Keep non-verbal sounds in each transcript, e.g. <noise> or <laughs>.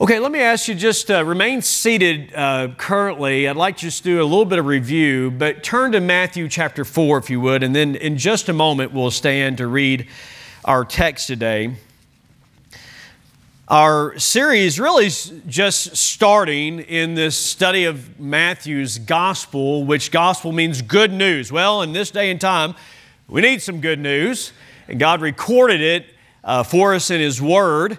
Okay, let me ask you just uh, remain seated uh, currently. I'd like to just do a little bit of review, but turn to Matthew chapter 4 if you would, and then in just a moment we'll stand to read our text today. Our series really is just starting in this study of Matthew's gospel, which gospel means good news. Well, in this day and time, we need some good news, and God recorded it uh, for us in His Word.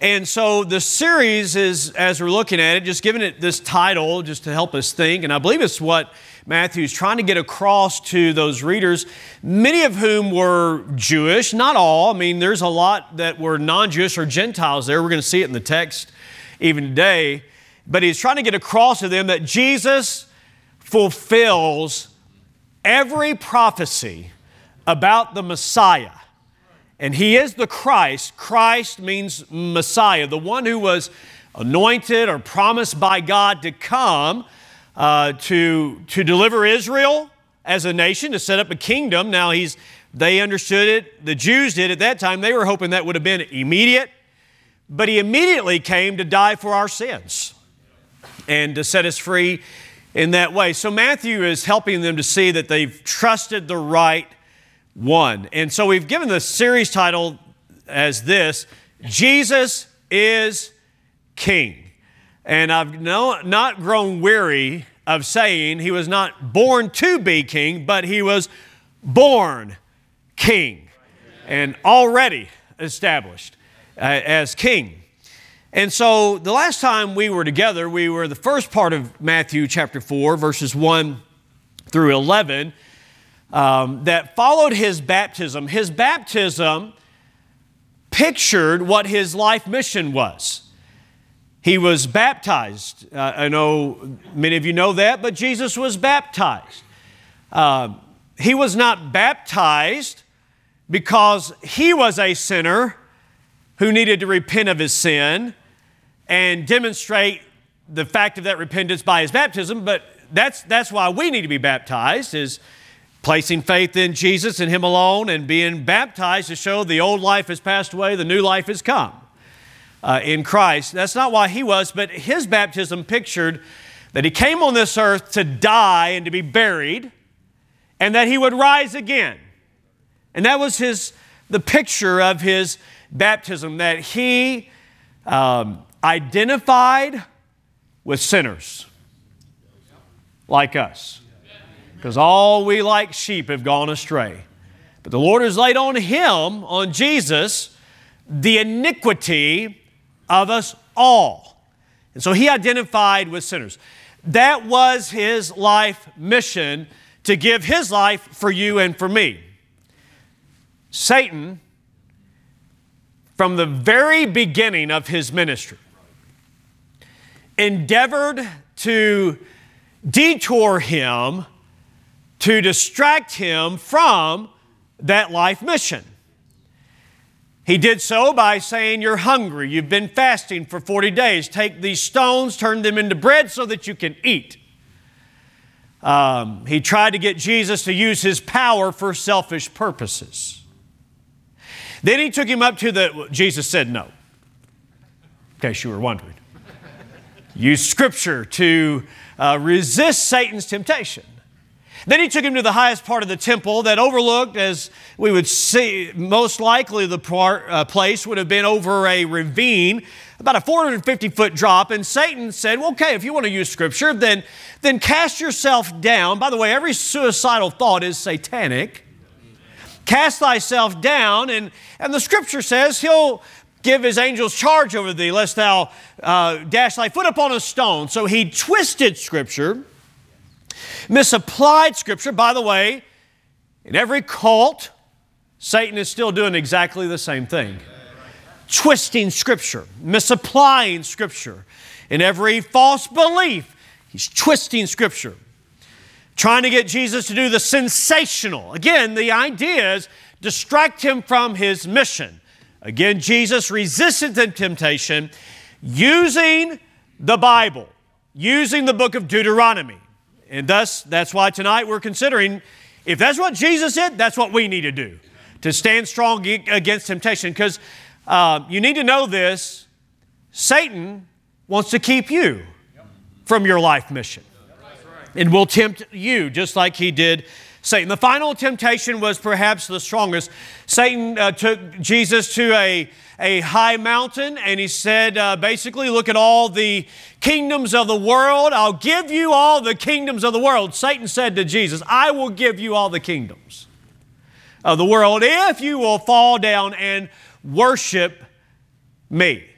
And so the series is, as we're looking at it, just giving it this title just to help us think. And I believe it's what Matthew's trying to get across to those readers, many of whom were Jewish, not all. I mean, there's a lot that were non Jewish or Gentiles there. We're going to see it in the text even today. But he's trying to get across to them that Jesus fulfills every prophecy about the Messiah and he is the Christ. Christ means Messiah, the one who was anointed or promised by God to come uh, to, to deliver Israel as a nation, to set up a kingdom. Now, he's, they understood it, the Jews did at that time. They were hoping that would have been immediate, but he immediately came to die for our sins and to set us free in that way. So, Matthew is helping them to see that they've trusted the right one. And so we've given the series title as this Jesus is King. And I've no, not grown weary of saying he was not born to be king, but he was born king and already established uh, as king. And so the last time we were together, we were the first part of Matthew chapter 4, verses 1 through 11 um, that followed his baptism. His baptism pictured what his life mission was. He was baptized. Uh, I know many of you know that, but Jesus was baptized. Uh, he was not baptized because he was a sinner who needed to repent of his sin and demonstrate the fact of that repentance by his baptism, but that's, that's why we need to be baptized is placing faith in Jesus and Him alone and being baptized to show the old life has passed away, the new life has come uh, in Christ. That's not why He was, but His baptism pictured that He came on this earth to die and to be buried and that He would rise again. And that was His, the picture of His baptism, that He um, identified with sinners like us because all we like sheep have gone astray. But the Lord has laid on him, on Jesus, the iniquity of us all. And so he identified with sinners. That was his life mission to give his life for you and for me. Satan, from the very beginning of his ministry, endeavored to detour him to distract him from that life mission. He did so by saying, You're hungry. You've been fasting for 40 days. Take these stones, turn them into bread so that you can eat. Um, he tried to get Jesus to use his power for selfish purposes. Then he took him up to the, Jesus said no, in case you were wondering. <laughs> Use scripture to uh, resist Satan's temptation. Then he took him to the highest part of the temple that overlooked, as we would see, most likely the part, uh, place would have been over a ravine, about a 450 foot drop. And Satan said, well, okay, if you want to use scripture, then, then cast yourself down. By the way, every suicidal thought is satanic. Cast thyself down, and, and the scripture says he'll give his angels charge over thee, lest thou uh, dash thy foot upon a stone. So he twisted scripture misapplied Scripture. By the way, in every cult, Satan is still doing exactly the same thing twisting Scripture, misapplying Scripture. In every false belief, he's twisting Scripture, trying to get Jesus to do the sensational. Again, the idea is distract him from his mission. Again, Jesus resisted the temptation using the Bible, using the book of Deuteronomy. And thus, that's why tonight we're considering if that's what Jesus did, that's what we need to do to stand strong against temptation. Because uh, you need to know this Satan wants to keep you from your life mission and will tempt you just like he did Satan. The final temptation was perhaps the strongest. Satan uh, took Jesus to a, a high mountain and he said, uh, basically, look at all the kingdoms of the world. I'll give you all the kingdoms of the world. Satan said to Jesus, I will give you all the kingdoms of the world if you will fall down and worship me.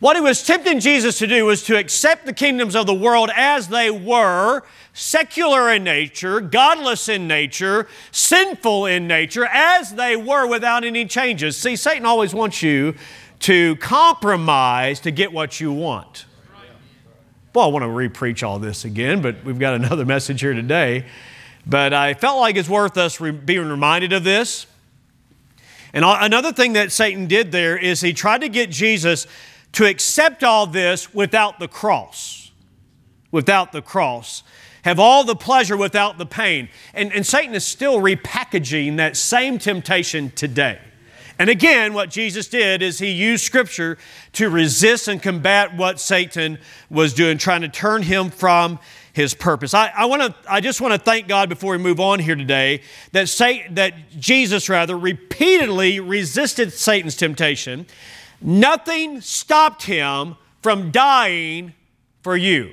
What he was tempting Jesus to do was to accept the kingdoms of the world as they were, secular in nature, godless in nature, sinful in nature, as they were without any changes. See, Satan always wants you to compromise to get what you want. Well, I want to repreach all this again, but we've got another <laughs> message here today. But I felt like it's worth us re- being reminded of this. And another thing that Satan did there is he tried to get Jesus to accept all this without the cross. Without the cross. Have all the pleasure without the pain. And, and Satan is still repackaging that same temptation today. And again, what Jesus did is he used Scripture to resist and combat what Satan was doing, trying to turn him from his purpose. I, I, wanna, I just want to thank God before we move on here today that, Satan, that Jesus, rather, repeatedly resisted Satan's temptation. Nothing stopped him from dying for you.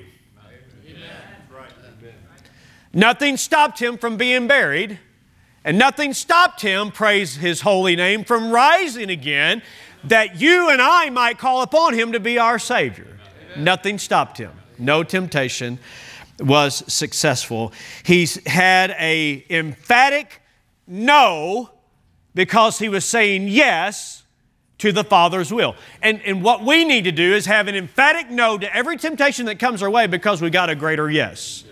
Nothing stopped him from being buried, and nothing stopped him, praise his holy name, from rising again, that you and I might call upon him to be our Savior. Nothing stopped him. No temptation was successful. He's had a emphatic no because he was saying yes to the Father's will. And, and what we need to do is have an emphatic no to every temptation that comes our way because we got a greater yes.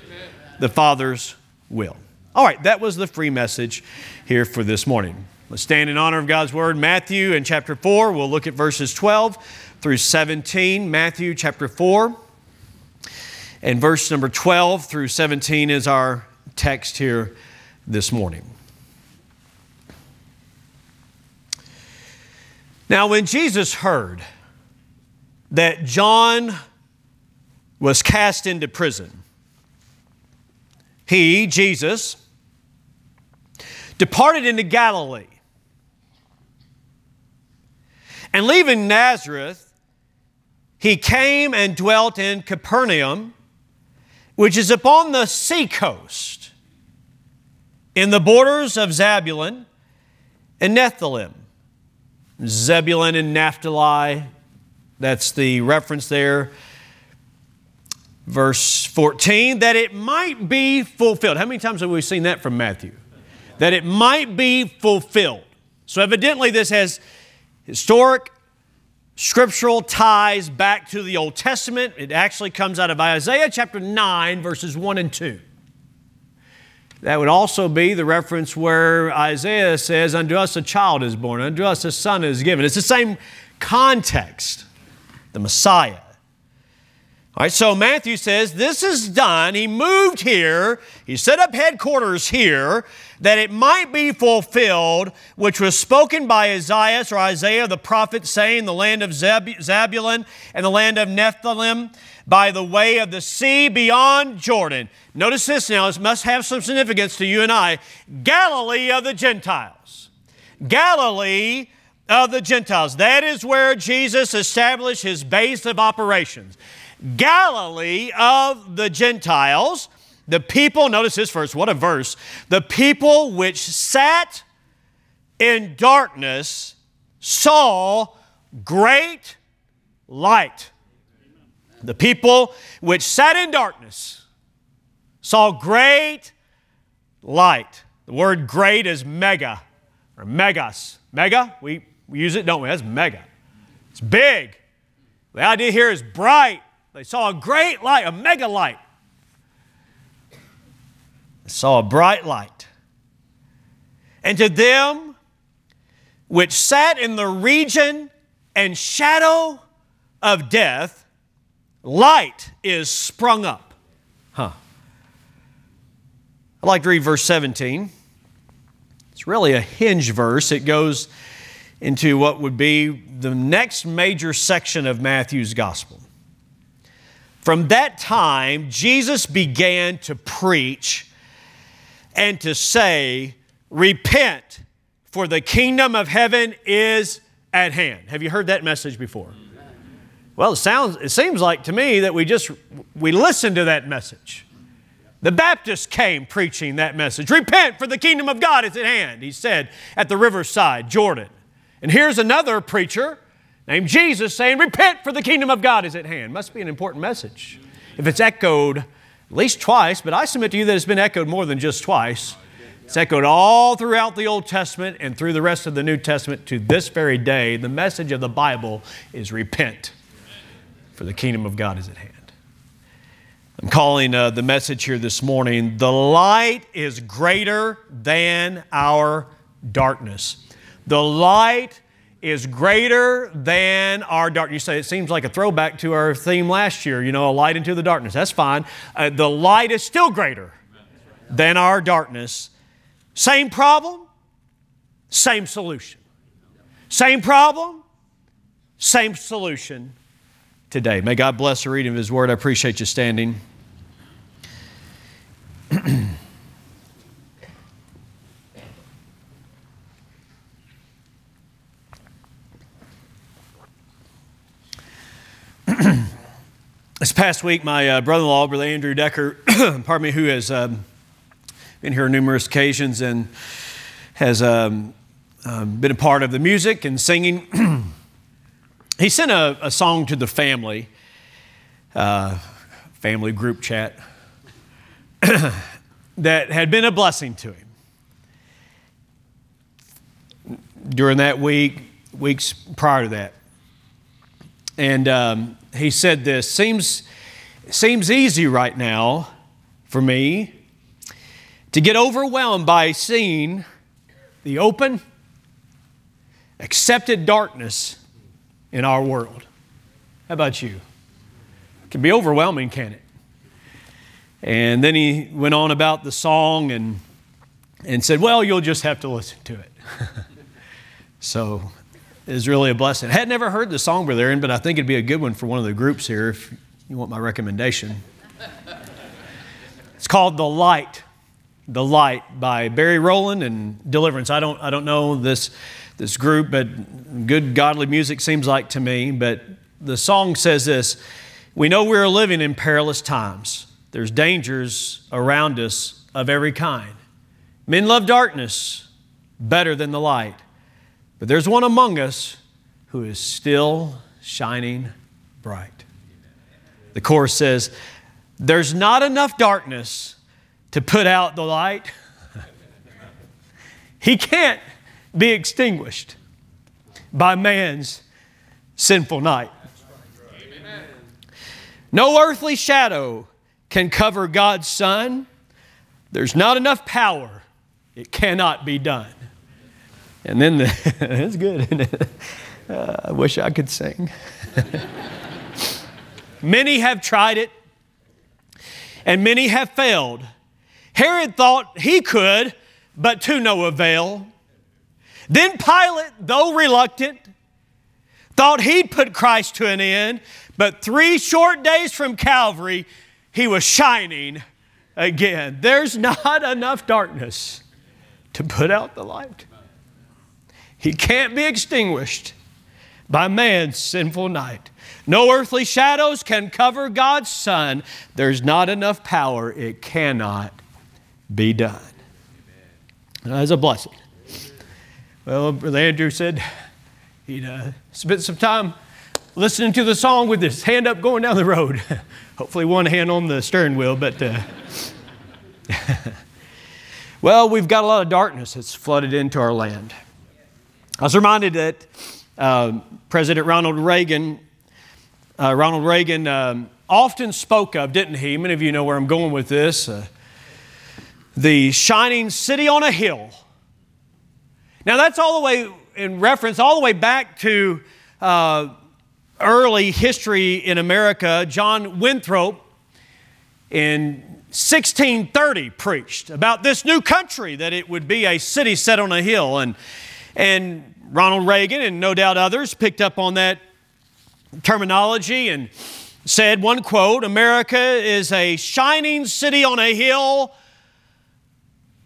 The Father's will. All right, that was the free message here for this morning. Let's stand in honor of God's word. Matthew in chapter 4, we'll look at verses 12 through 17. Matthew chapter 4. And verse number 12 through 17 is our text here this morning. Now, when Jesus heard that John was cast into prison, he, Jesus, departed into Galilee. And leaving Nazareth, he came and dwelt in Capernaum which is upon the seacoast in the borders of Zabulon and Nephthalim. Zebulun and Naphtali, that's the reference there. Verse 14, that it might be fulfilled. How many times have we seen that from Matthew? That it might be fulfilled. So, evidently, this has historic scriptural ties back to the Old Testament. It actually comes out of Isaiah chapter 9, verses 1 and 2. That would also be the reference where Isaiah says, Unto us a child is born, unto us a son is given. It's the same context, the Messiah. All right, so Matthew says, This is done. He moved here, he set up headquarters here, that it might be fulfilled, which was spoken by Isaiah or Isaiah the prophet, saying, The land of Zabulon and the land of Nephthalim by the way of the sea beyond Jordan. Notice this now, this must have some significance to you and I. Galilee of the Gentiles. Galilee of the Gentiles. That is where Jesus established his base of operations. Galilee of the Gentiles. The people, notice this verse, what a verse. The people which sat in darkness saw great light. The people which sat in darkness saw great light. The word great is mega or megas. Mega, we, we use it, don't we? That's mega. It's big. The idea here is bright. They saw a great light, a mega light They saw a bright light. And to them which sat in the region and shadow of death, light is sprung up. Huh. I'd like to read verse 17. It's really a hinge verse. It goes into what would be the next major section of Matthew's gospel. From that time, Jesus began to preach and to say, Repent, for the kingdom of heaven is at hand. Have you heard that message before? Well, it sounds it seems like to me that we just we listened to that message. The Baptists came preaching that message. Repent, for the kingdom of God is at hand, he said at the riverside, Jordan. And here's another preacher named Jesus saying, Repent, for the kingdom of God is at hand. Must be an important message. If it's echoed at least twice, but I submit to you that it's been echoed more than just twice. It's echoed all throughout the Old Testament and through the rest of the New Testament to this very day. The message of the Bible is repent, for the kingdom of God is at hand. I'm calling uh, the message here this morning, The Light is Greater Than Our Darkness. The light is greater than our darkness. You say it seems like a throwback to our theme last year, you know, a light into the darkness. That's fine. Uh, the light is still greater than our darkness. Same problem, same solution. Same problem, same solution today. May God bless the reading of His Word. I appreciate you standing. <clears throat> this past week, my uh, brother in law, Brother Andrew Decker, <clears throat> pardon me, who has um, been here on numerous occasions and has um, um, been a part of the music and singing, <clears throat> he sent a, a, song to the family, uh, family group chat, <clears throat> that had been a blessing to him. During that week, weeks prior to that. And um, he said this seems, seems easy right now for me to get overwhelmed by seeing the open, accepted darkness in our world. How about you? It can be overwhelming, can it? And then he went on about the song and, and said, Well, you'll just have to listen to it. <laughs> so is really a blessing. I had never heard the song, we're there in, but I think it'd be a good one for one of the groups here if you want my recommendation. it's called The Light. The Light by Barry Rowland and Deliverance. I don't, I don't know this, this group, but good godly music seems like to me. But the song says this We know we're living in perilous times, there's dangers around us of every kind. Men love darkness better than the light. But there's one among us who is still shining bright. The chorus says, There's not enough darkness to put out the light. <laughs> he can't be extinguished by man's sinful night. No earthly shadow can cover God's sun. There's not enough power. It cannot be done. And then the, <laughs> that's good. Uh, I wish I could sing. <laughs> many have tried it, and many have failed. Herod thought he could, but to no avail. Then Pilate, though reluctant, thought he'd put Christ to an end, but three short days from Calvary, he was shining again. There's not enough darkness to put out the light. He can't be extinguished by man's sinful night. No earthly shadows can cover God's sun. There's not enough power. It cannot be done. That's a blessing. Well, Brother Andrew said he'd uh, spent some time listening to the song with his hand up going down the road. <laughs> Hopefully, one hand on the steering wheel, but. Uh, <laughs> well, we've got a lot of darkness that's flooded into our land. I was reminded that uh, President Ronald Reagan, uh, Ronald Reagan um, often spoke of, didn't he? Many of you know where I'm going with this. Uh, the shining city on a hill. Now, that's all the way in reference, all the way back to uh, early history in America. John Winthrop in 1630 preached about this new country, that it would be a city set on a hill. And and Ronald Reagan and no doubt others picked up on that terminology and said one quote America is a shining city on a hill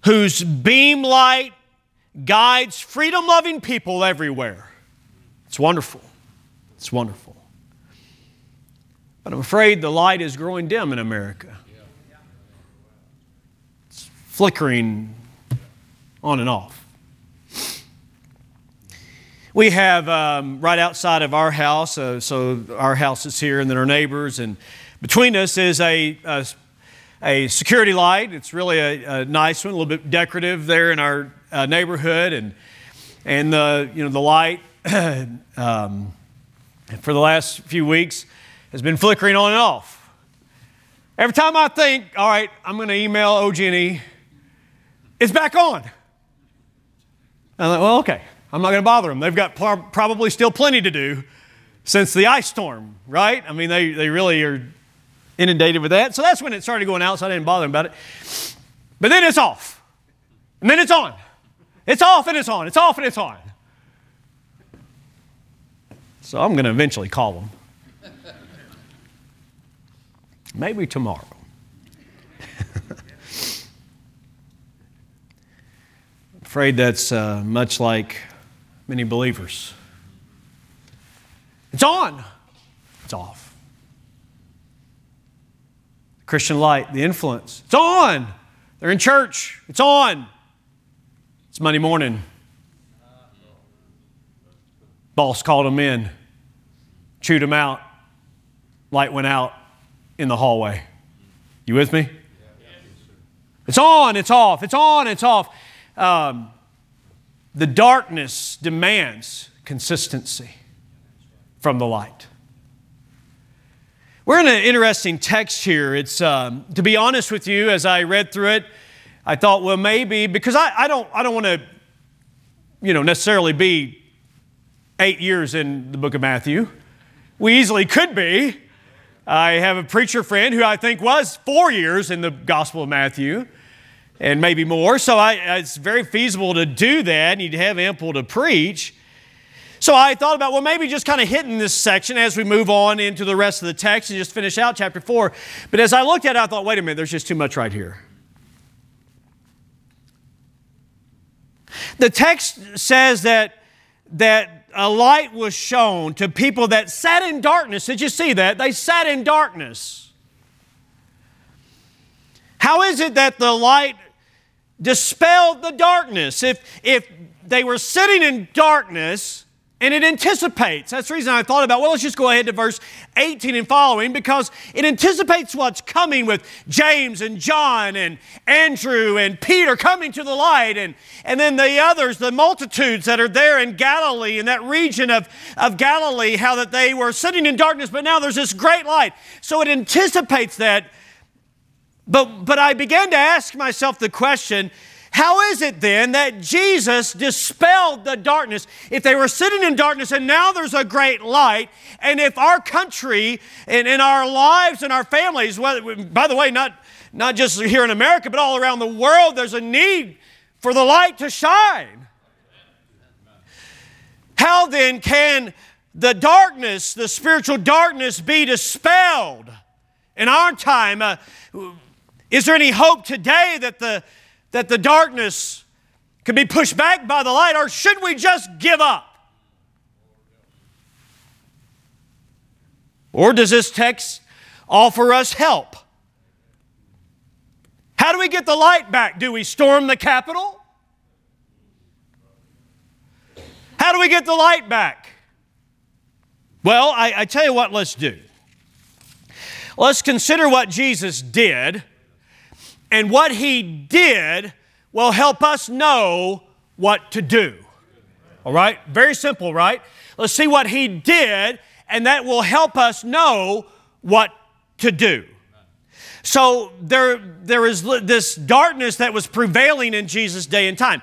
whose beam light guides freedom loving people everywhere. It's wonderful. It's wonderful. But I'm afraid the light is growing dim in America. It's flickering on and off. We have um, right outside of our house, uh, so our house is here, and then our neighbors, and between us is a, a, a security light. It's really a, a, nice one, a little bit decorative there in our uh, neighborhood, and and the you know the light <clears throat> um, for the last few weeks has been flickering on and off. Every time I think, all right, I'm going to email OG&E, it's back on. I'm like, well, okay. I'm not going to bother them. They've got probably still plenty to do since the ice storm, right? I mean, they, they really are inundated with that. So that's when it started going out, so I didn't bother them about it. But then it's off. And then it's on. It's off and it's on. It's off and it's on. So I'm going to eventually call them. Maybe tomorrow. <laughs> afraid that's uh, much like many believers. It's on, it's off. Christian light, the influence, it's on. They're in church, it's on. It's Monday morning. Boss called him in, chewed him out, light went out in the hallway. You with me? It's on, it's off, it's on, it's off. Um, the darkness demands consistency from the light. We're in an interesting text here. It's, um, to be honest with you, as I read through it, I thought, well, maybe, because I, I don't, I don't want to, you know, necessarily be eight years in the book of Matthew. We easily could be. I have a preacher friend who I think was four years in the Gospel of Matthew and maybe more. So I, it's very feasible to do that. you'd have ample to preach. So I thought about, well, maybe just kind of hitting this section as we move on into the rest of the text and just finish out chapter 4. But as I looked at it, I thought, wait a minute, there's just too much right here. The text says that, that a light was shown to people that sat in darkness. Did you see that? They sat in darkness. How is it that the light dispelled the darkness. If, if they were sitting in darkness, and it anticipates. That's the reason I thought about, well, let's just go ahead to verse 18 and following because it anticipates what's coming with James and John and Andrew and Peter coming to the light and, and then the others, the multitudes that are there in Galilee, in that region of, of Galilee, how that they were sitting in darkness, but now there's this great light. So it anticipates that but, but I began to ask myself the question how is it then that Jesus dispelled the darkness? If they were sitting in darkness and now there's a great light, and if our country and in our lives and our families, well, by the way, not, not just here in America, but all around the world, there's a need for the light to shine. How then can the darkness, the spiritual darkness, be dispelled? In our time, uh, is there any hope today that the, that the darkness could be pushed back by the light, or should we just give up? Or does this text offer us help? How do we get the light back? Do we storm the Capitol? How do we get the light back? Well, I, I tell you what, let's do. Let's consider what Jesus did and what he did will help us know what to do. All right? Very simple, right? Let's see what he did, and that will help us know what to do. So there, there is this darkness that was prevailing in Jesus' day and time.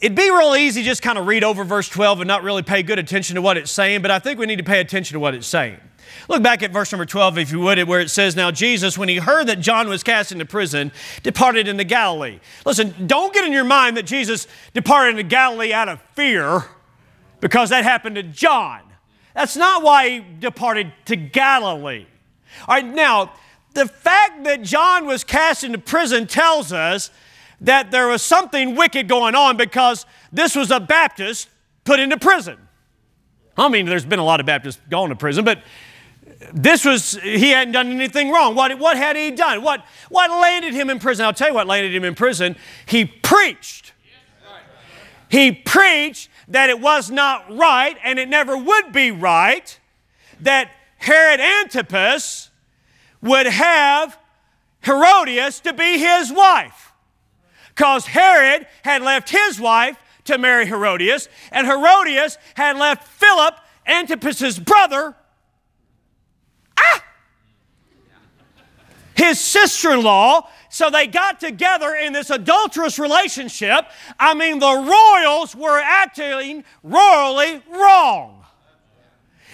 It'd be real easy just kind of read over verse 12 and not really pay good attention to what it's saying, but I think we need to pay attention to what it's saying. Look back at verse number 12, if you would, where it says, Now Jesus, when he heard that John was cast into prison, departed into Galilee. Listen, don't get in your mind that Jesus departed into Galilee out of fear because that happened to John. That's not why he departed to Galilee. All right, now, the fact that John was cast into prison tells us that there was something wicked going on because this was a Baptist put into prison. I mean, there's been a lot of Baptists going to prison, but this was, he hadn't done anything wrong. What, what had he done? What, what landed him in prison? I'll tell you what landed him in prison. He preached. He preached that it was not right and it never would be right that Herod Antipas would have Herodias to be his wife. Because Herod had left his wife to marry Herodias, and Herodias had left Philip, Antipas's brother, his sister in law. So they got together in this adulterous relationship. I mean, the royals were acting royally wrong.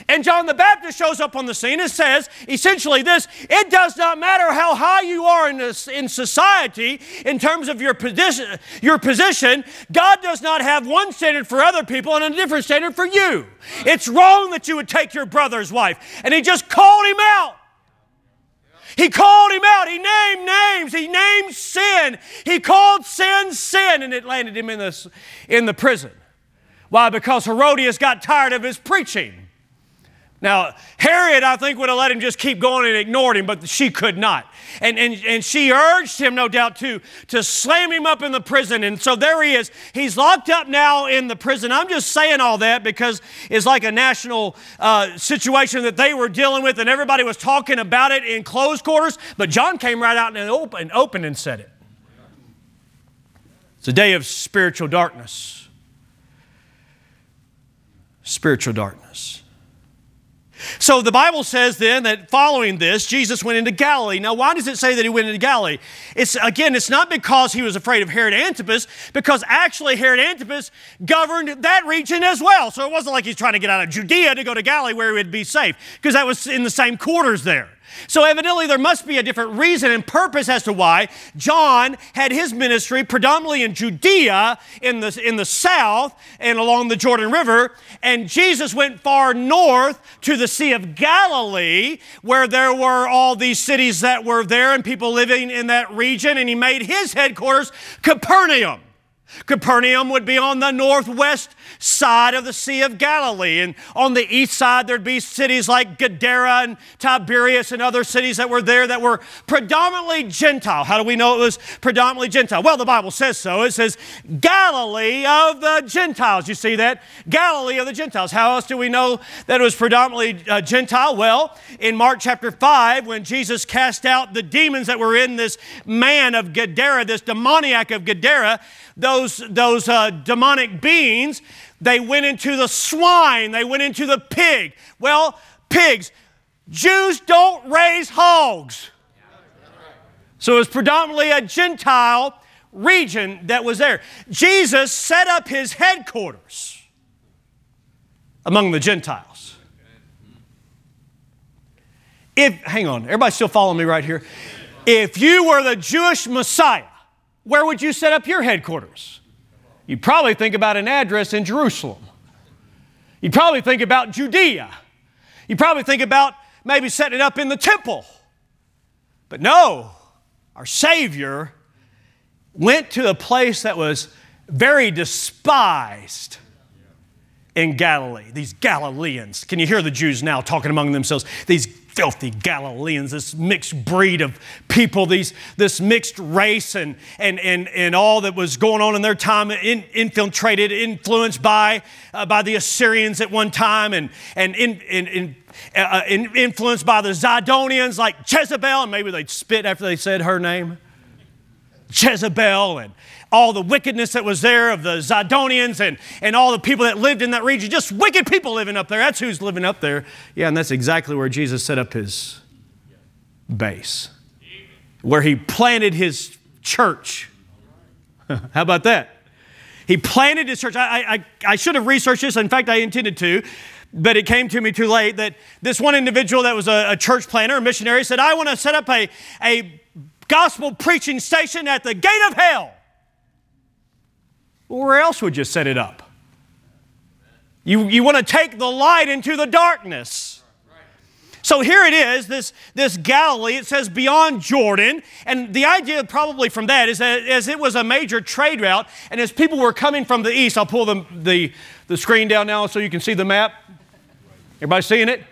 And John the Baptist shows up on the scene and says essentially this it does not matter how high you are in, this, in society in terms of your position, your position, God does not have one standard for other people and a different standard for you. It's wrong that you would take your brother's wife. And he just called him out. He called him out. He named names. He named sin. He called sin sin, and it landed him in, this, in the prison. Why? Because Herodias got tired of his preaching. Now, Herod, I think, would have let him just keep going and ignored him, but she could not. And, and, and she urged him, no doubt, to, to slam him up in the prison. And so there he is. He's locked up now in the prison. I'm just saying all that because it's like a national uh, situation that they were dealing with, and everybody was talking about it in closed quarters. But John came right out and open, open and said it. It's a day of spiritual darkness. Spiritual darkness. So the Bible says then that following this, Jesus went into Galilee. Now, why does it say that he went into Galilee? It's again, it's not because he was afraid of Herod Antipas, because actually Herod Antipas governed that region as well. So it wasn't like he's trying to get out of Judea to go to Galilee where he would be safe, because that was in the same quarters there. So, evidently, there must be a different reason and purpose as to why John had his ministry predominantly in Judea, in the, in the south, and along the Jordan River. And Jesus went far north to the Sea of Galilee, where there were all these cities that were there and people living in that region. And he made his headquarters Capernaum. Capernaum would be on the northwest side of the Sea of Galilee. And on the east side, there'd be cities like Gadara and Tiberias and other cities that were there that were predominantly Gentile. How do we know it was predominantly Gentile? Well, the Bible says so. It says Galilee of the Gentiles. You see that? Galilee of the Gentiles. How else do we know that it was predominantly uh, Gentile? Well, in Mark chapter 5, when Jesus cast out the demons that were in this man of Gadara, this demoniac of Gadara, those, those uh, demonic beings, they went into the swine, they went into the pig. Well, pigs, Jews don't raise hogs. So it was predominantly a Gentile region that was there. Jesus set up his headquarters among the Gentiles. If, hang on, everybody still following me right here? If you were the Jewish Messiah, where would you set up your headquarters? You'd probably think about an address in Jerusalem. You'd probably think about Judea. You'd probably think about maybe setting it up in the temple. But no, our Savior went to a place that was very despised in Galilee. These Galileans. Can you hear the Jews now talking among themselves? These filthy Galileans, this mixed breed of people, these, this mixed race, and, and, and, and all that was going on in their time, in, infiltrated, influenced by, uh, by the Assyrians at one time, and, and in, in, in uh, influenced by the Zidonians like Jezebel, and maybe they'd spit after they said her name. Jezebel and all the wickedness that was there of the Zidonians and, and all the people that lived in that region. Just wicked people living up there. That's who's living up there. Yeah, and that's exactly where Jesus set up his base, where he planted his church. <laughs> How about that? He planted his church. I, I, I should have researched this. In fact, I intended to, but it came to me too late that this one individual that was a, a church planter, a missionary, said, I want to set up a, a gospel preaching station at the gate of hell. Where else would you set it up? You, you want to take the light into the darkness. So here it is, this, this Galilee, it says beyond Jordan. And the idea probably from that is that as it was a major trade route, and as people were coming from the east, I'll pull the, the, the screen down now so you can see the map. Everybody seeing it?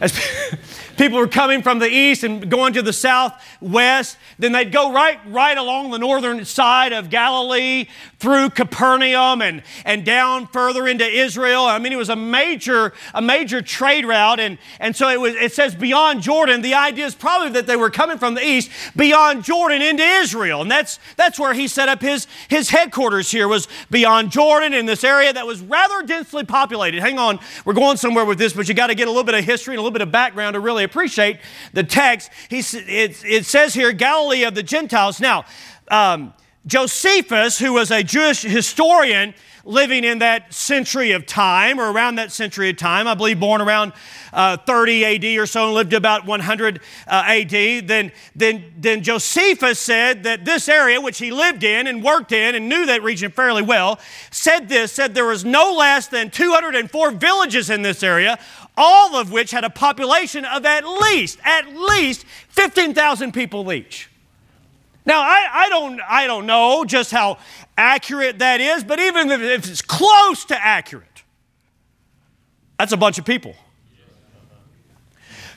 As <laughs> people were coming from the east and going to the southwest, then they'd go right, right along the northern side of Galilee through Capernaum and, and down further into Israel. I mean, it was a major, a major trade route. And, and so it, was, it says beyond Jordan. The idea is probably that they were coming from the east beyond Jordan into Israel. And that's, that's where he set up his, his headquarters here was beyond Jordan in this area that was rather densely populated. Hang on, we're going somewhere with this, but you got to get a little bit of history and a little bit of background to really appreciate the text. He, it, it says here, Galilee of the Gentiles. Now, um, Josephus, who was a Jewish historian living in that century of time, or around that century of time, I believe born around uh, 30 AD or so and lived about 100 uh, AD, then, then, then Josephus said that this area, which he lived in and worked in and knew that region fairly well, said this, said there was no less than 204 villages in this area, all of which had a population of at least, at least 15,000 people each. Now, I, I, don't, I don't know just how accurate that is, but even if it's close to accurate, that's a bunch of people.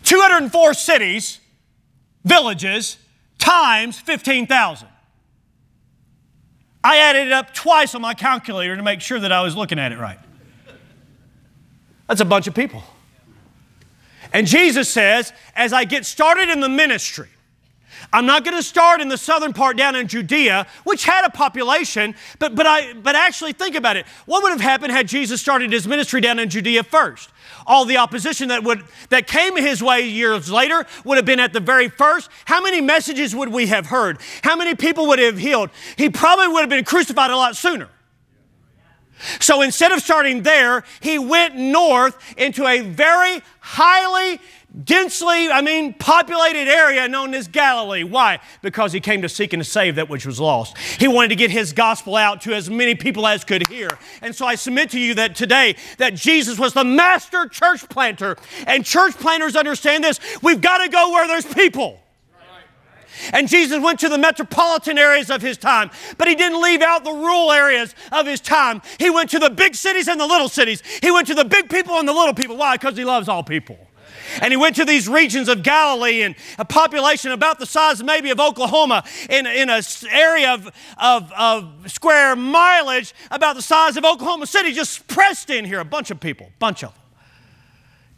204 cities, villages, times 15,000. I added it up twice on my calculator to make sure that I was looking at it right. That's a bunch of people. And Jesus says, as I get started in the ministry, I'm not going to start in the southern part down in Judea, which had a population, but, but, I, but actually think about it. What would have happened had Jesus started his ministry down in Judea first? All the opposition that, would, that came his way years later would have been at the very first. How many messages would we have heard? How many people would have healed? He probably would have been crucified a lot sooner. So instead of starting there, he went north into a very highly densely, I mean, populated area known as Galilee. Why? Because he came to seek and to save that which was lost. He wanted to get his gospel out to as many people as could hear. And so I submit to you that today that Jesus was the master church planter. And church planters understand this. We've got to go where there's people. And Jesus went to the metropolitan areas of his time, but he didn't leave out the rural areas of his time. He went to the big cities and the little cities. He went to the big people and the little people. Why? Because he loves all people. And he went to these regions of Galilee and a population about the size maybe of Oklahoma in, in an area of, of, of square mileage about the size of Oklahoma City, just pressed in here, a bunch of people, bunch of them.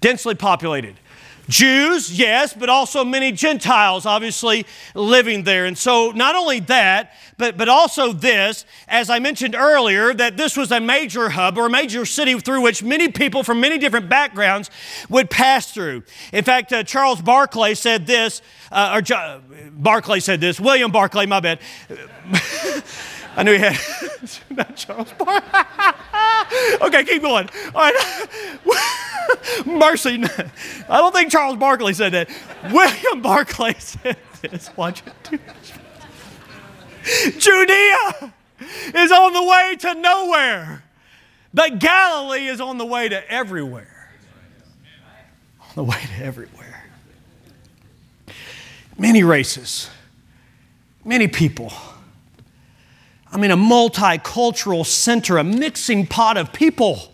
Densely populated. Jews, yes, but also many Gentiles obviously living there. And so, not only that, but, but also this, as I mentioned earlier, that this was a major hub or a major city through which many people from many different backgrounds would pass through. In fact, uh, Charles Barclay said this, uh, or jo- Barclay said this, William Barclay, my bad. <laughs> I knew he had, <laughs> not Charles Barkley. <laughs> okay, keep going. All right. <laughs> Mercy. I don't think Charles Barkley said that. William Barclay said this. Watch it. Judea is on the way to nowhere, but Galilee is on the way to everywhere. On the way to everywhere. Many races, many people. I mean, a multicultural center, a mixing pot of people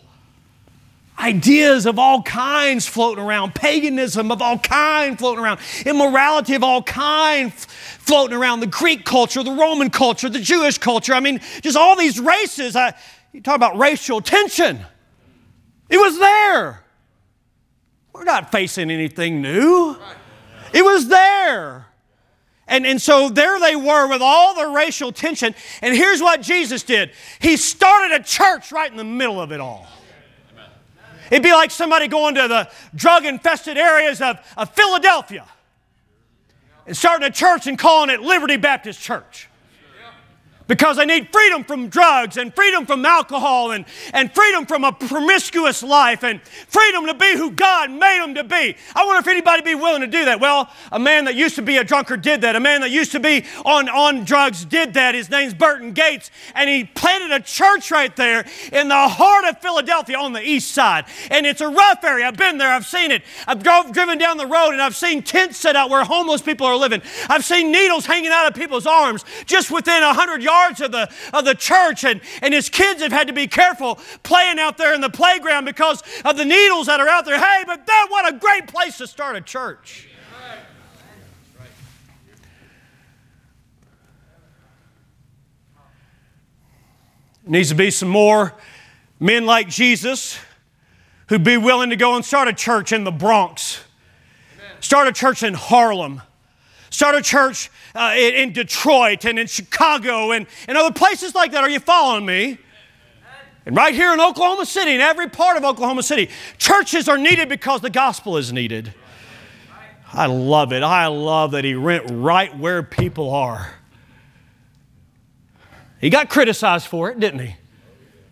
ideas of all kinds floating around, paganism of all kinds floating around, immorality of all kinds floating around, the Greek culture, the Roman culture, the Jewish culture. I mean, just all these races. I, you talk about racial tension. It was there. We're not facing anything new. It was there. And, and so there they were with all the racial tension. And here's what Jesus did He started a church right in the middle of it all. It'd be like somebody going to the drug infested areas of, of Philadelphia and starting a church and calling it Liberty Baptist Church because I need freedom from drugs and freedom from alcohol and, and freedom from a promiscuous life and freedom to be who God made them to be. I wonder if anybody be willing to do that. Well, a man that used to be a drunkard did that. A man that used to be on, on drugs did that. His name's Burton Gates, and he planted a church right there in the heart of Philadelphia on the east side. And it's a rough area. I've been there, I've seen it. I've drove, driven down the road and I've seen tents set out where homeless people are living. I've seen needles hanging out of people's arms just within a hundred yards of the, of the church, and, and his kids have had to be careful playing out there in the playground because of the needles that are out there. Hey, but that what a great place to start a church. Needs to be some more men like Jesus who'd be willing to go and start a church in the Bronx, start a church in Harlem, start a church uh, in, Detroit and in Chicago and, and other places like that. Are you following me? And right here in Oklahoma City, in every part of Oklahoma City, churches are needed because the gospel is needed. I love it. I love that he went right where people are. He got criticized for it, didn't he?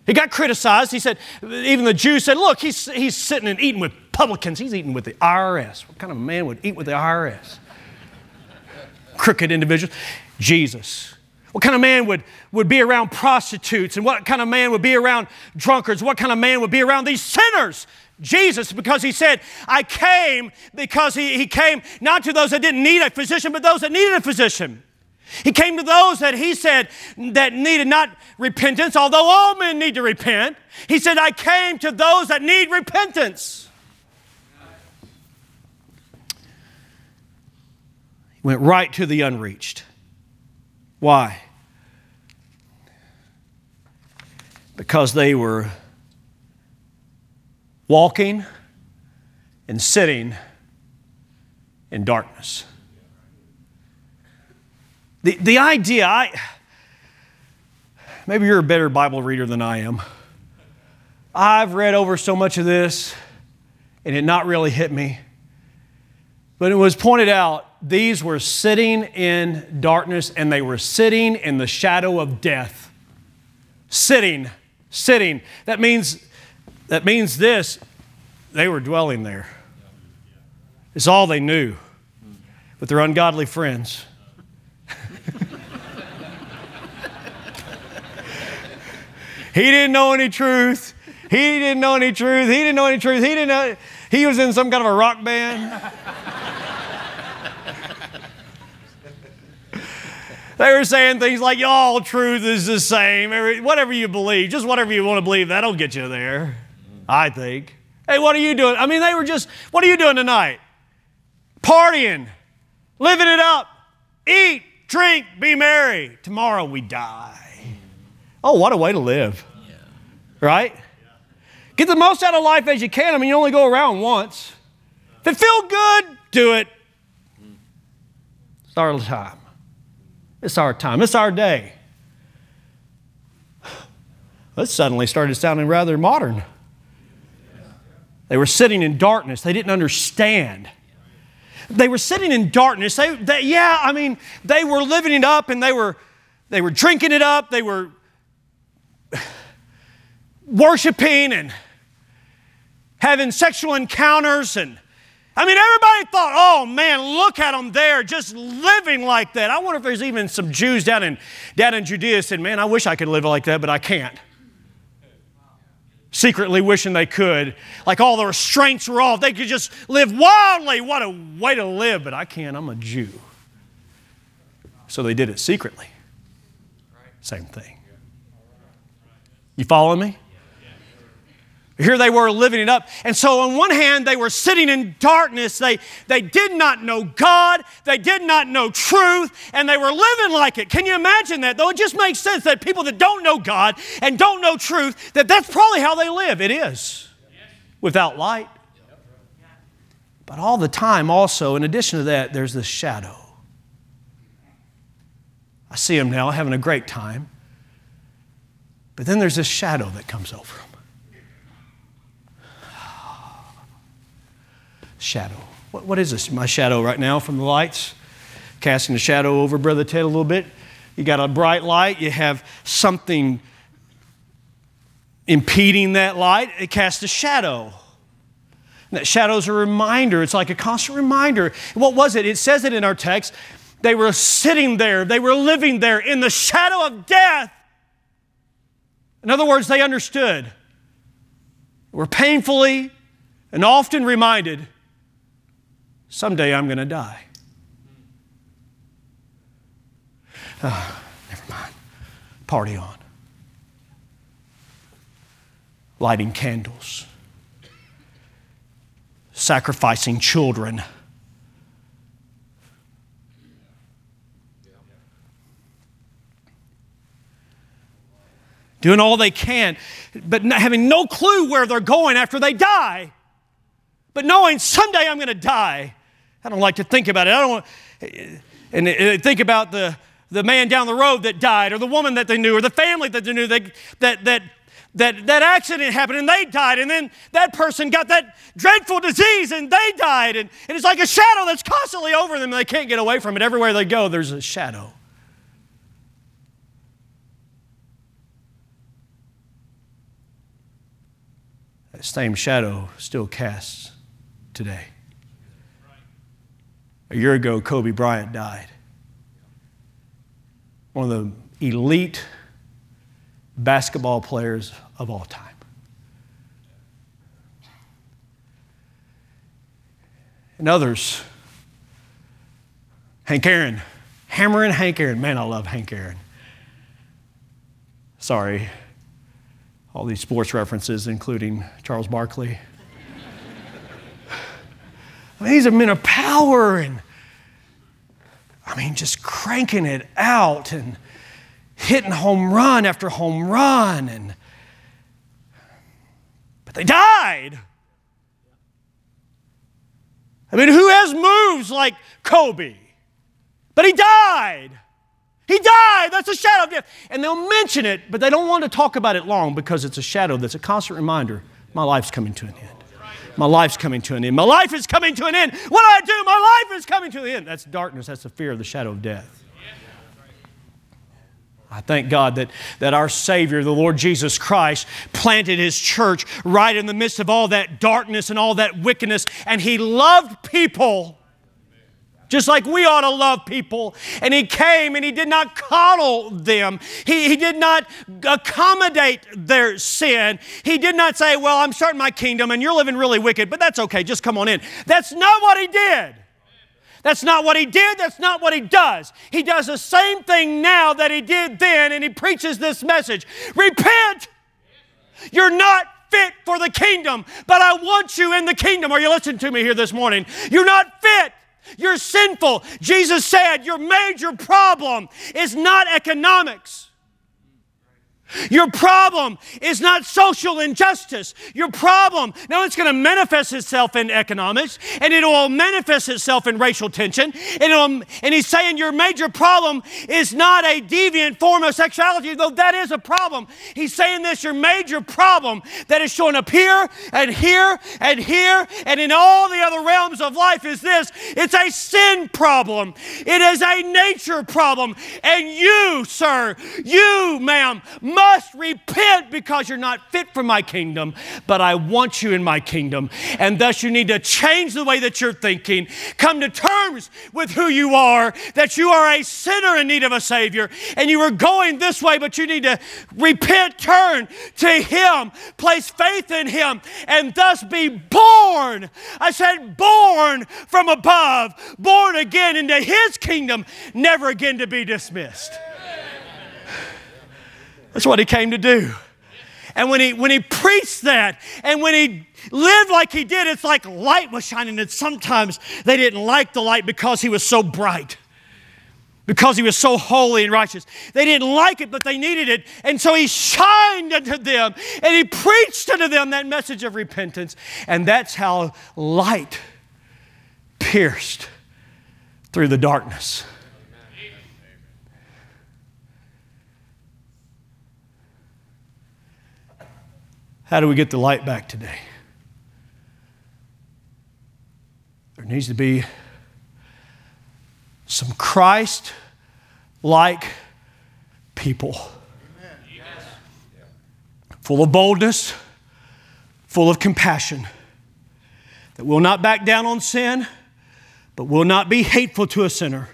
He got criticized. He said, even the Jews said, look, he's, he's sitting and eating with publicans. He's eating with the IRS. What kind of man would eat with the IRS? Crooked individuals? Jesus. What kind of man would, would be around prostitutes? And what kind of man would be around drunkards? What kind of man would be around these sinners? Jesus, because he said, I came because he, he came not to those that didn't need a physician, but those that needed a physician. He came to those that he said that needed not repentance, although all men need to repent. He said, I came to those that need repentance. Went right to the unreached. Why? Because they were walking and sitting in darkness. The, the idea, I, maybe you're a better Bible reader than I am. I've read over so much of this and it not really hit me. But it was pointed out these were sitting in darkness and they were sitting in the shadow of death. Sitting, sitting. That means that means this they were dwelling there. It's all they knew with their ungodly friends. <laughs> he didn't know any truth. He didn't know any truth. He didn't know any truth. He didn't know. He was in some kind of a rock band. They were saying things like, "Y'all, truth is the same. Whatever you believe, just whatever you want to believe, that'll get you there, I think. Hey, what are you doing? I mean, they were just, what are you doing tonight? Partying, living it up, eat, drink, be merry. Tomorrow we die. Oh, what a way to live. Right? Get the most out of life as you can. I mean, you only go around once. If it feels good, do it. Start the time. It's our time, it's our day. This suddenly started sounding rather modern. They were sitting in darkness, they didn't understand. They were sitting in darkness. They, they, yeah, I mean, they were living it up and they were, they were drinking it up. They were <sighs> worshiping and having sexual encounters and I mean, everybody thought, oh man, look at them there, just living like that. I wonder if there's even some Jews down in, down in Judea said, man, I wish I could live like that, but I can't. Secretly wishing they could. Like all the restraints were off. They could just live wildly. What a way to live, but I can't. I'm a Jew. So they did it secretly. Same thing. You following me? Here they were living it up. And so, on one hand, they were sitting in darkness. They, they did not know God. They did not know truth. And they were living like it. Can you imagine that? Though it just makes sense that people that don't know God and don't know truth, that that's probably how they live. It is. Without light. But all the time, also, in addition to that, there's this shadow. I see them now having a great time. But then there's this shadow that comes over them. Shadow. What, what is this? My shadow right now from the lights? Casting a shadow over Brother Ted a little bit. you got a bright light, you have something impeding that light, it casts a shadow. And that shadow is a reminder. It's like a constant reminder. What was it? It says it in our text. They were sitting there, they were living there in the shadow of death. In other words, they understood. Were painfully and often reminded someday I'm going to die. Oh, never mind. Party on. Lighting candles, sacrificing children. Doing all they can, but having no clue where they're going after they die. But knowing someday I'm going to die. I don't like to think about it. I don't want, and eh, eh, think about the, the man down the road that died, or the woman that they knew, or the family that they knew that, that, that, that, that accident happened and they died, and then that person got that dreadful disease and they died. And, and it's like a shadow that's constantly over them and they can't get away from it. Everywhere they go, there's a shadow. That same shadow still casts today. A year ago, Kobe Bryant died one of the elite basketball players of all time. And others, Hank Aaron, hammering Hank Aaron. Man, I love Hank Aaron. Sorry, all these sports references, including Charles Barkley. I mean, he's a man of power and I mean, just cranking it out and hitting home run after home run. And, but they died. I mean, who has moves like Kobe? But he died. He died. That's a shadow of death. And they'll mention it, but they don't want to talk about it long because it's a shadow that's a constant reminder my life's coming to an end. My life's coming to an end. My life is coming to an end. What do I do? My life is coming to an end. That's darkness. That's the fear of the shadow of death. I thank God that, that our Savior, the Lord Jesus Christ, planted His church right in the midst of all that darkness and all that wickedness, and He loved people just like we ought to love people. And he came and he did not coddle them, he, he did not accommodate their sin. He did not say, Well, I'm starting my kingdom and you're living really wicked, but that's okay, just come on in. That's not what he did. That's not what he did. That's not what he does. He does the same thing now that he did then, and he preaches this message Repent! You're not fit for the kingdom, but I want you in the kingdom. Are you listening to me here this morning? You're not fit. You're sinful. Jesus said your major problem is not economics. Your problem is not social injustice. Your problem, now it's going to manifest itself in economics and it will manifest itself in racial tension. And, and he's saying your major problem is not a deviant form of sexuality, though that is a problem. He's saying this your major problem that is showing up here and here and here and in all the other realms of life is this it's a sin problem, it is a nature problem. And you, sir, you, ma'am, must repent because you're not fit for my kingdom, but I want you in my kingdom. And thus you need to change the way that you're thinking, come to terms with who you are, that you are a sinner in need of a Savior, and you are going this way, but you need to repent, turn to Him, place faith in Him, and thus be born. I said, born from above, born again into His kingdom, never again to be dismissed. That's what he came to do. And when he, when he preached that and when he lived like he did, it's like light was shining. And sometimes they didn't like the light because he was so bright, because he was so holy and righteous. They didn't like it, but they needed it. And so he shined unto them and he preached unto them that message of repentance. And that's how light pierced through the darkness. How do we get the light back today? There needs to be some Christ like people. Full of boldness, full of compassion, that will not back down on sin, but will not be hateful to a sinner.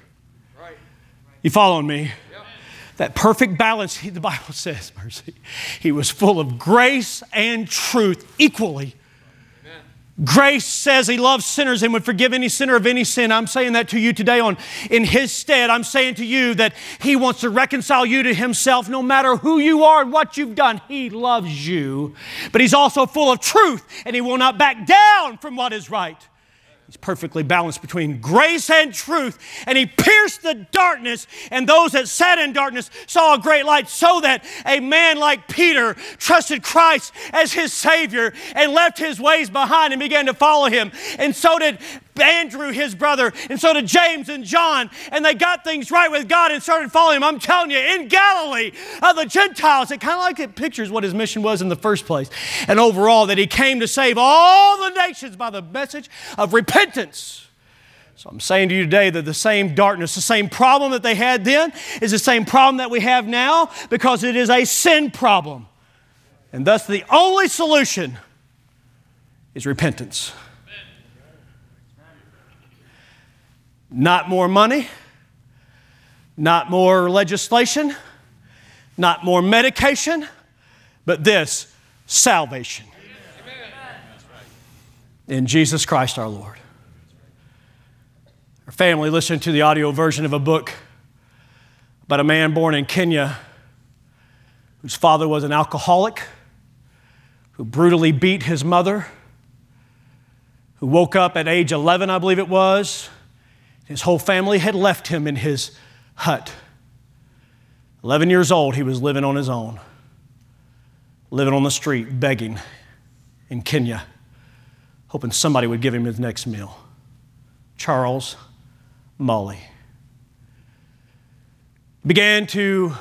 You following me? That perfect balance, the Bible <laughs> says, mercy. He was full of grace and truth equally. Grace says he loves sinners and would forgive any sinner of any sin. I'm saying that to you today on in his stead. I'm saying to you that he wants to reconcile you to himself no matter who you are and what you've done. He loves you. But he's also full of truth and he will not back down from what is right. Perfectly balanced between grace and truth, and he pierced the darkness, and those that sat in darkness saw a great light, so that a man like Peter trusted Christ as his Savior and left his ways behind and began to follow him. And so did Andrew, his brother, and so did James and John, and they got things right with God and started following him. I'm telling you, in Galilee of the Gentiles, it kind of like it pictures what his mission was in the first place. And overall, that he came to save all the nations by the message of repentance. So I'm saying to you today that the same darkness, the same problem that they had then, is the same problem that we have now because it is a sin problem. And thus, the only solution is repentance. Not more money, not more legislation, not more medication, but this salvation. In Jesus Christ our Lord. Our family listened to the audio version of a book about a man born in Kenya whose father was an alcoholic, who brutally beat his mother, who woke up at age 11, I believe it was, his whole family had left him in his hut. 11 years old, he was living on his own, living on the street, begging in Kenya, hoping somebody would give him his next meal. Charles Mulli began to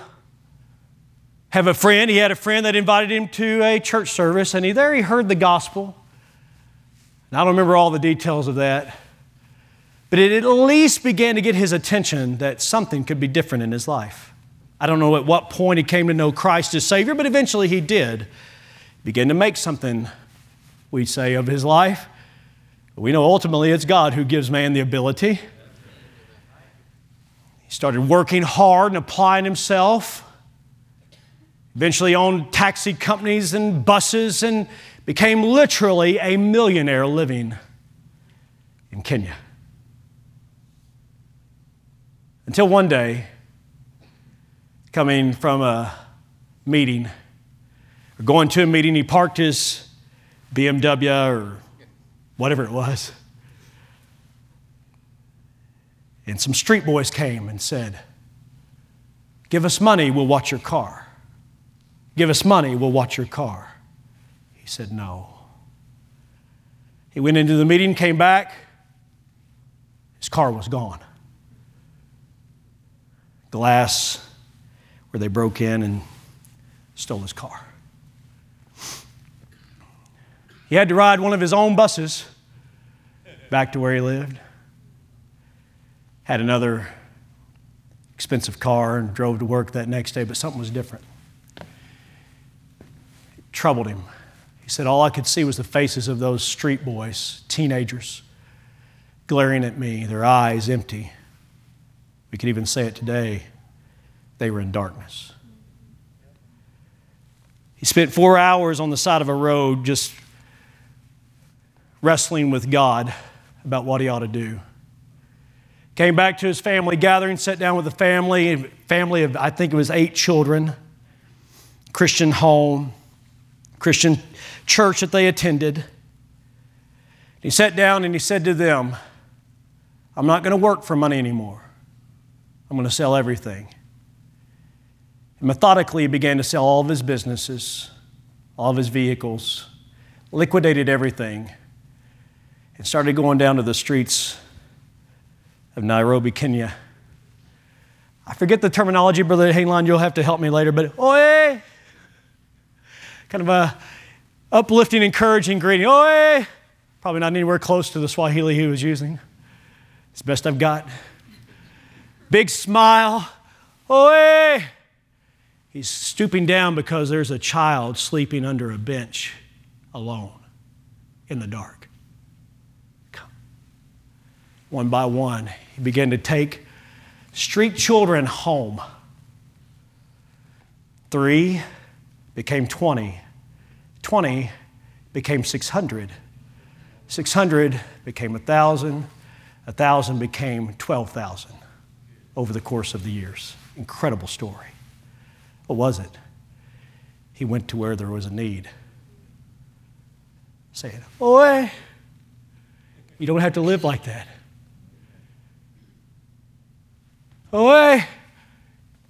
have a friend. He had a friend that invited him to a church service, and he, there he heard the gospel. And I don't remember all the details of that. But it at least began to get his attention that something could be different in his life. I don't know at what point he came to know Christ as Savior, but eventually he did. Begin to make something, we say, of his life. We know ultimately it's God who gives man the ability. He started working hard and applying himself. Eventually owned taxi companies and buses and became literally a millionaire living in Kenya. Until one day, coming from a meeting, or going to a meeting, he parked his BMW or whatever it was. And some street boys came and said, Give us money, we'll watch your car. Give us money, we'll watch your car. He said, No. He went into the meeting, came back, his car was gone glass where they broke in and stole his car. He had to ride one of his own buses back to where he lived. Had another expensive car and drove to work that next day, but something was different. It troubled him. He said, All I could see was the faces of those street boys, teenagers, glaring at me, their eyes empty. We could even say it today. They were in darkness. He spent four hours on the side of a road just wrestling with God about what he ought to do. Came back to his family gathering, sat down with the family, family of, I think it was eight children, Christian home, Christian church that they attended. He sat down and he said to them, I'm not going to work for money anymore. I'm going to sell everything. And methodically, he began to sell all of his businesses, all of his vehicles, liquidated everything, and started going down to the streets of Nairobi, Kenya. I forget the terminology, Brother Hainline, you'll have to help me later, but oi! Kind of a uplifting, encouraging greeting. Oi! Probably not anywhere close to the Swahili he was using. It's the best I've got big smile. Oh, Oi! He's stooping down because there's a child sleeping under a bench alone in the dark. One by one, he began to take street children home. Three became 20. 20 became 600. 600 became 1,000. 1,000 became 12,000 over the course of the years. Incredible story. What was it? He went to where there was a need. Saying, Boy, you don't have to live like that. Away.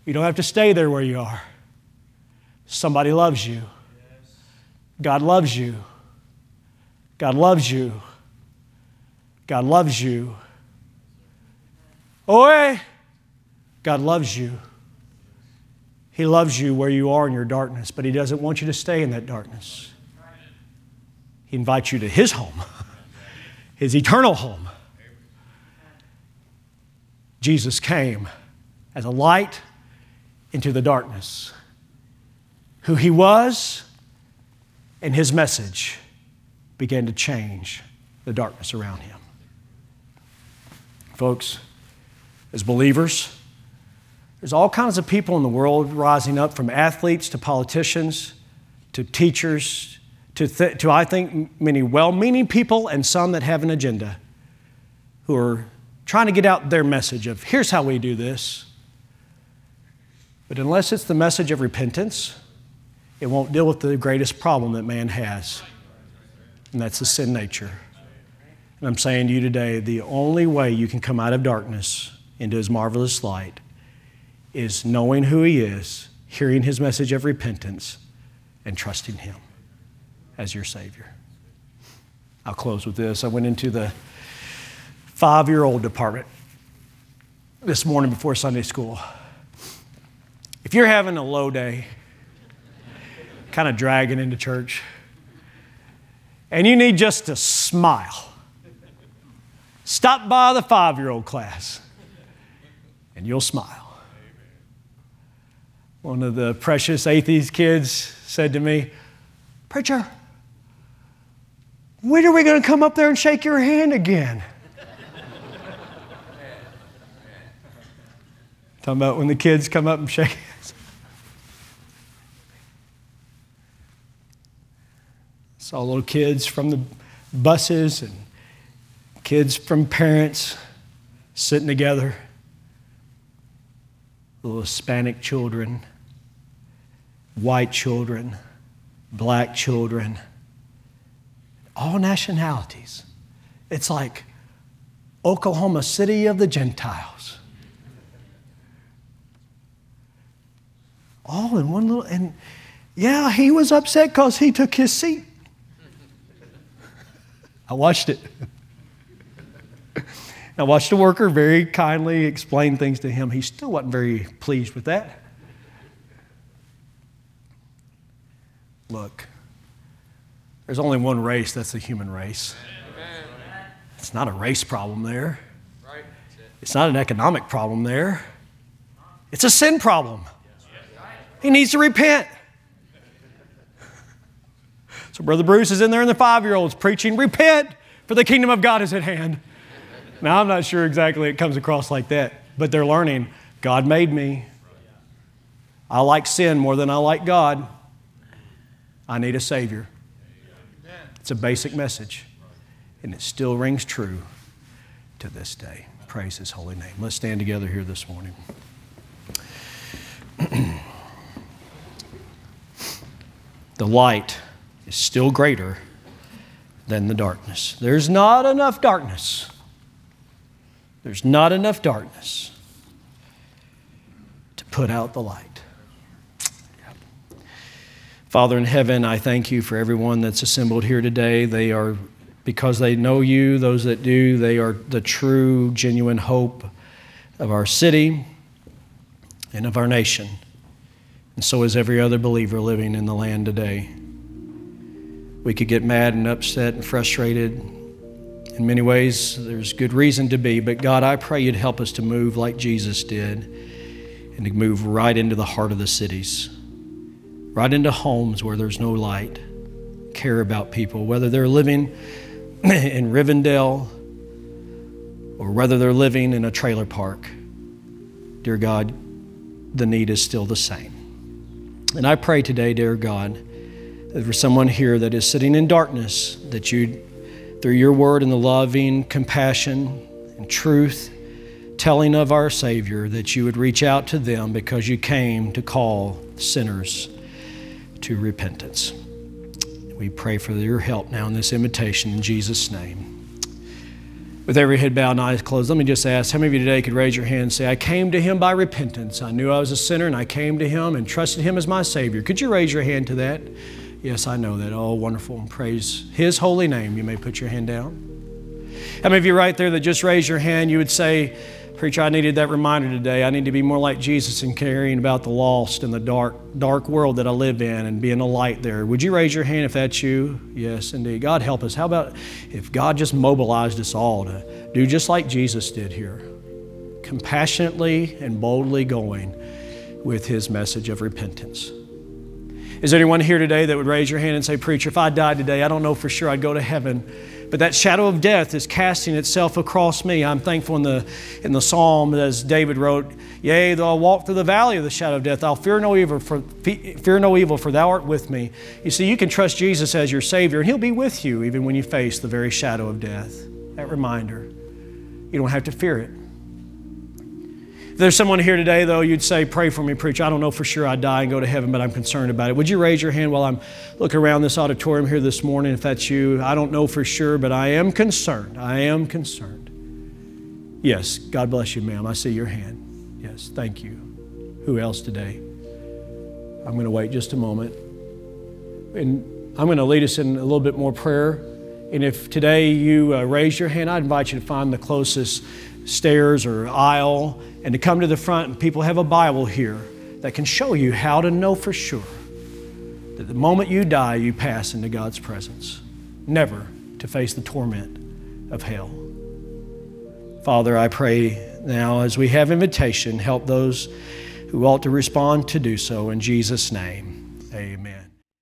You don't have to stay there where you are. Somebody loves you. God loves you. God loves you. God loves you. Oi! God loves you. He loves you where you are in your darkness, but He doesn't want you to stay in that darkness. He invites you to His home, <laughs> His eternal home. Jesus came as a light into the darkness. Who He was and His message began to change the darkness around Him. Folks, as believers, there's all kinds of people in the world rising up from athletes to politicians to teachers to, th- to I think, many well meaning people and some that have an agenda who are trying to get out their message of here's how we do this. But unless it's the message of repentance, it won't deal with the greatest problem that man has, and that's the sin nature. And I'm saying to you today the only way you can come out of darkness into his marvelous light is knowing who He is, hearing His message of repentance, and trusting Him as your Savior. I'll close with this. I went into the five year old department this morning before Sunday school. If you're having a low day, kind of dragging into church, and you need just to smile, stop by the five year old class and you'll smile. One of the precious atheist kids said to me, Preacher, when are we going to come up there and shake your hand again? Talking about when the kids come up and shake hands. Saw little kids from the buses and kids from parents sitting together, little Hispanic children white children, black children, all nationalities. It's like Oklahoma City of the Gentiles. All in one little, and yeah, he was upset because he took his seat. <laughs> I watched it. <laughs> I watched a worker very kindly explain things to him. He still wasn't very pleased with that. Look, there's only one race, that's the human race. It's not a race problem there. It's not an economic problem there. It's a sin problem. He needs to repent. So, Brother Bruce is in there in the five year olds preaching, Repent, for the kingdom of God is at hand. Now, I'm not sure exactly it comes across like that, but they're learning God made me. I like sin more than I like God. I need a Savior. It's a basic message, and it still rings true to this day. Praise His holy name. Let's stand together here this morning. <clears throat> the light is still greater than the darkness. There's not enough darkness. There's not enough darkness to put out the light. Father in heaven, I thank you for everyone that's assembled here today. They are, because they know you, those that do, they are the true, genuine hope of our city and of our nation. And so is every other believer living in the land today. We could get mad and upset and frustrated. In many ways, there's good reason to be, but God, I pray you'd help us to move like Jesus did and to move right into the heart of the cities, right into homes where there's no light. Care about people, whether they're living <clears throat> in Rivendell or whether they're living in a trailer park. Dear God, the need is still the same. And I pray today, dear God, that for someone here that is sitting in darkness, that you, through your word and the loving compassion and truth, telling of our Savior, that you would reach out to them because you came to call sinners to repentance. We pray for your help now in this invitation in Jesus' name. With every head bowed and eyes closed, let me just ask how many of you today could raise your hand and say, I came to him by repentance. I knew I was a sinner and I came to him and trusted him as my Savior. Could you raise your hand to that? Yes, I know that. Oh, wonderful. And praise his holy name. You may put your hand down. How many of you right there that just raised your hand, you would say, Preacher, I needed that reminder today. I need to be more like Jesus in caring about the lost in the dark, dark world that I live in and being a light there. Would you raise your hand if that's you? Yes, indeed. God help us. How about if God just mobilized us all to do just like Jesus did here, compassionately and boldly going with his message of repentance? Is there anyone here today that would raise your hand and say, Preacher, if I died today, I don't know for sure I'd go to heaven but that shadow of death is casting itself across me. I'm thankful in the, in the psalm as David wrote, Yea, though I walk through the valley of the shadow of death, I'll fear no evil, for, fear no evil, for thou art with me. You see, you can trust Jesus as your Savior, and He'll be with you even when you face the very shadow of death. That reminder, you don't have to fear it. If there's someone here today, though, you'd say, Pray for me, preacher. I don't know for sure I'd die and go to heaven, but I'm concerned about it. Would you raise your hand while I'm looking around this auditorium here this morning if that's you? I don't know for sure, but I am concerned. I am concerned. Yes, God bless you, ma'am. I see your hand. Yes, thank you. Who else today? I'm going to wait just a moment. And I'm going to lead us in a little bit more prayer. And if today you uh, raise your hand, I invite you to find the closest stairs or aisle and to come to the front and people have a Bible here that can show you how to know for sure that the moment you die, you pass into God's presence, never to face the torment of hell. Father, I pray now as we have invitation, help those who ought to respond to do so. In Jesus' name, amen.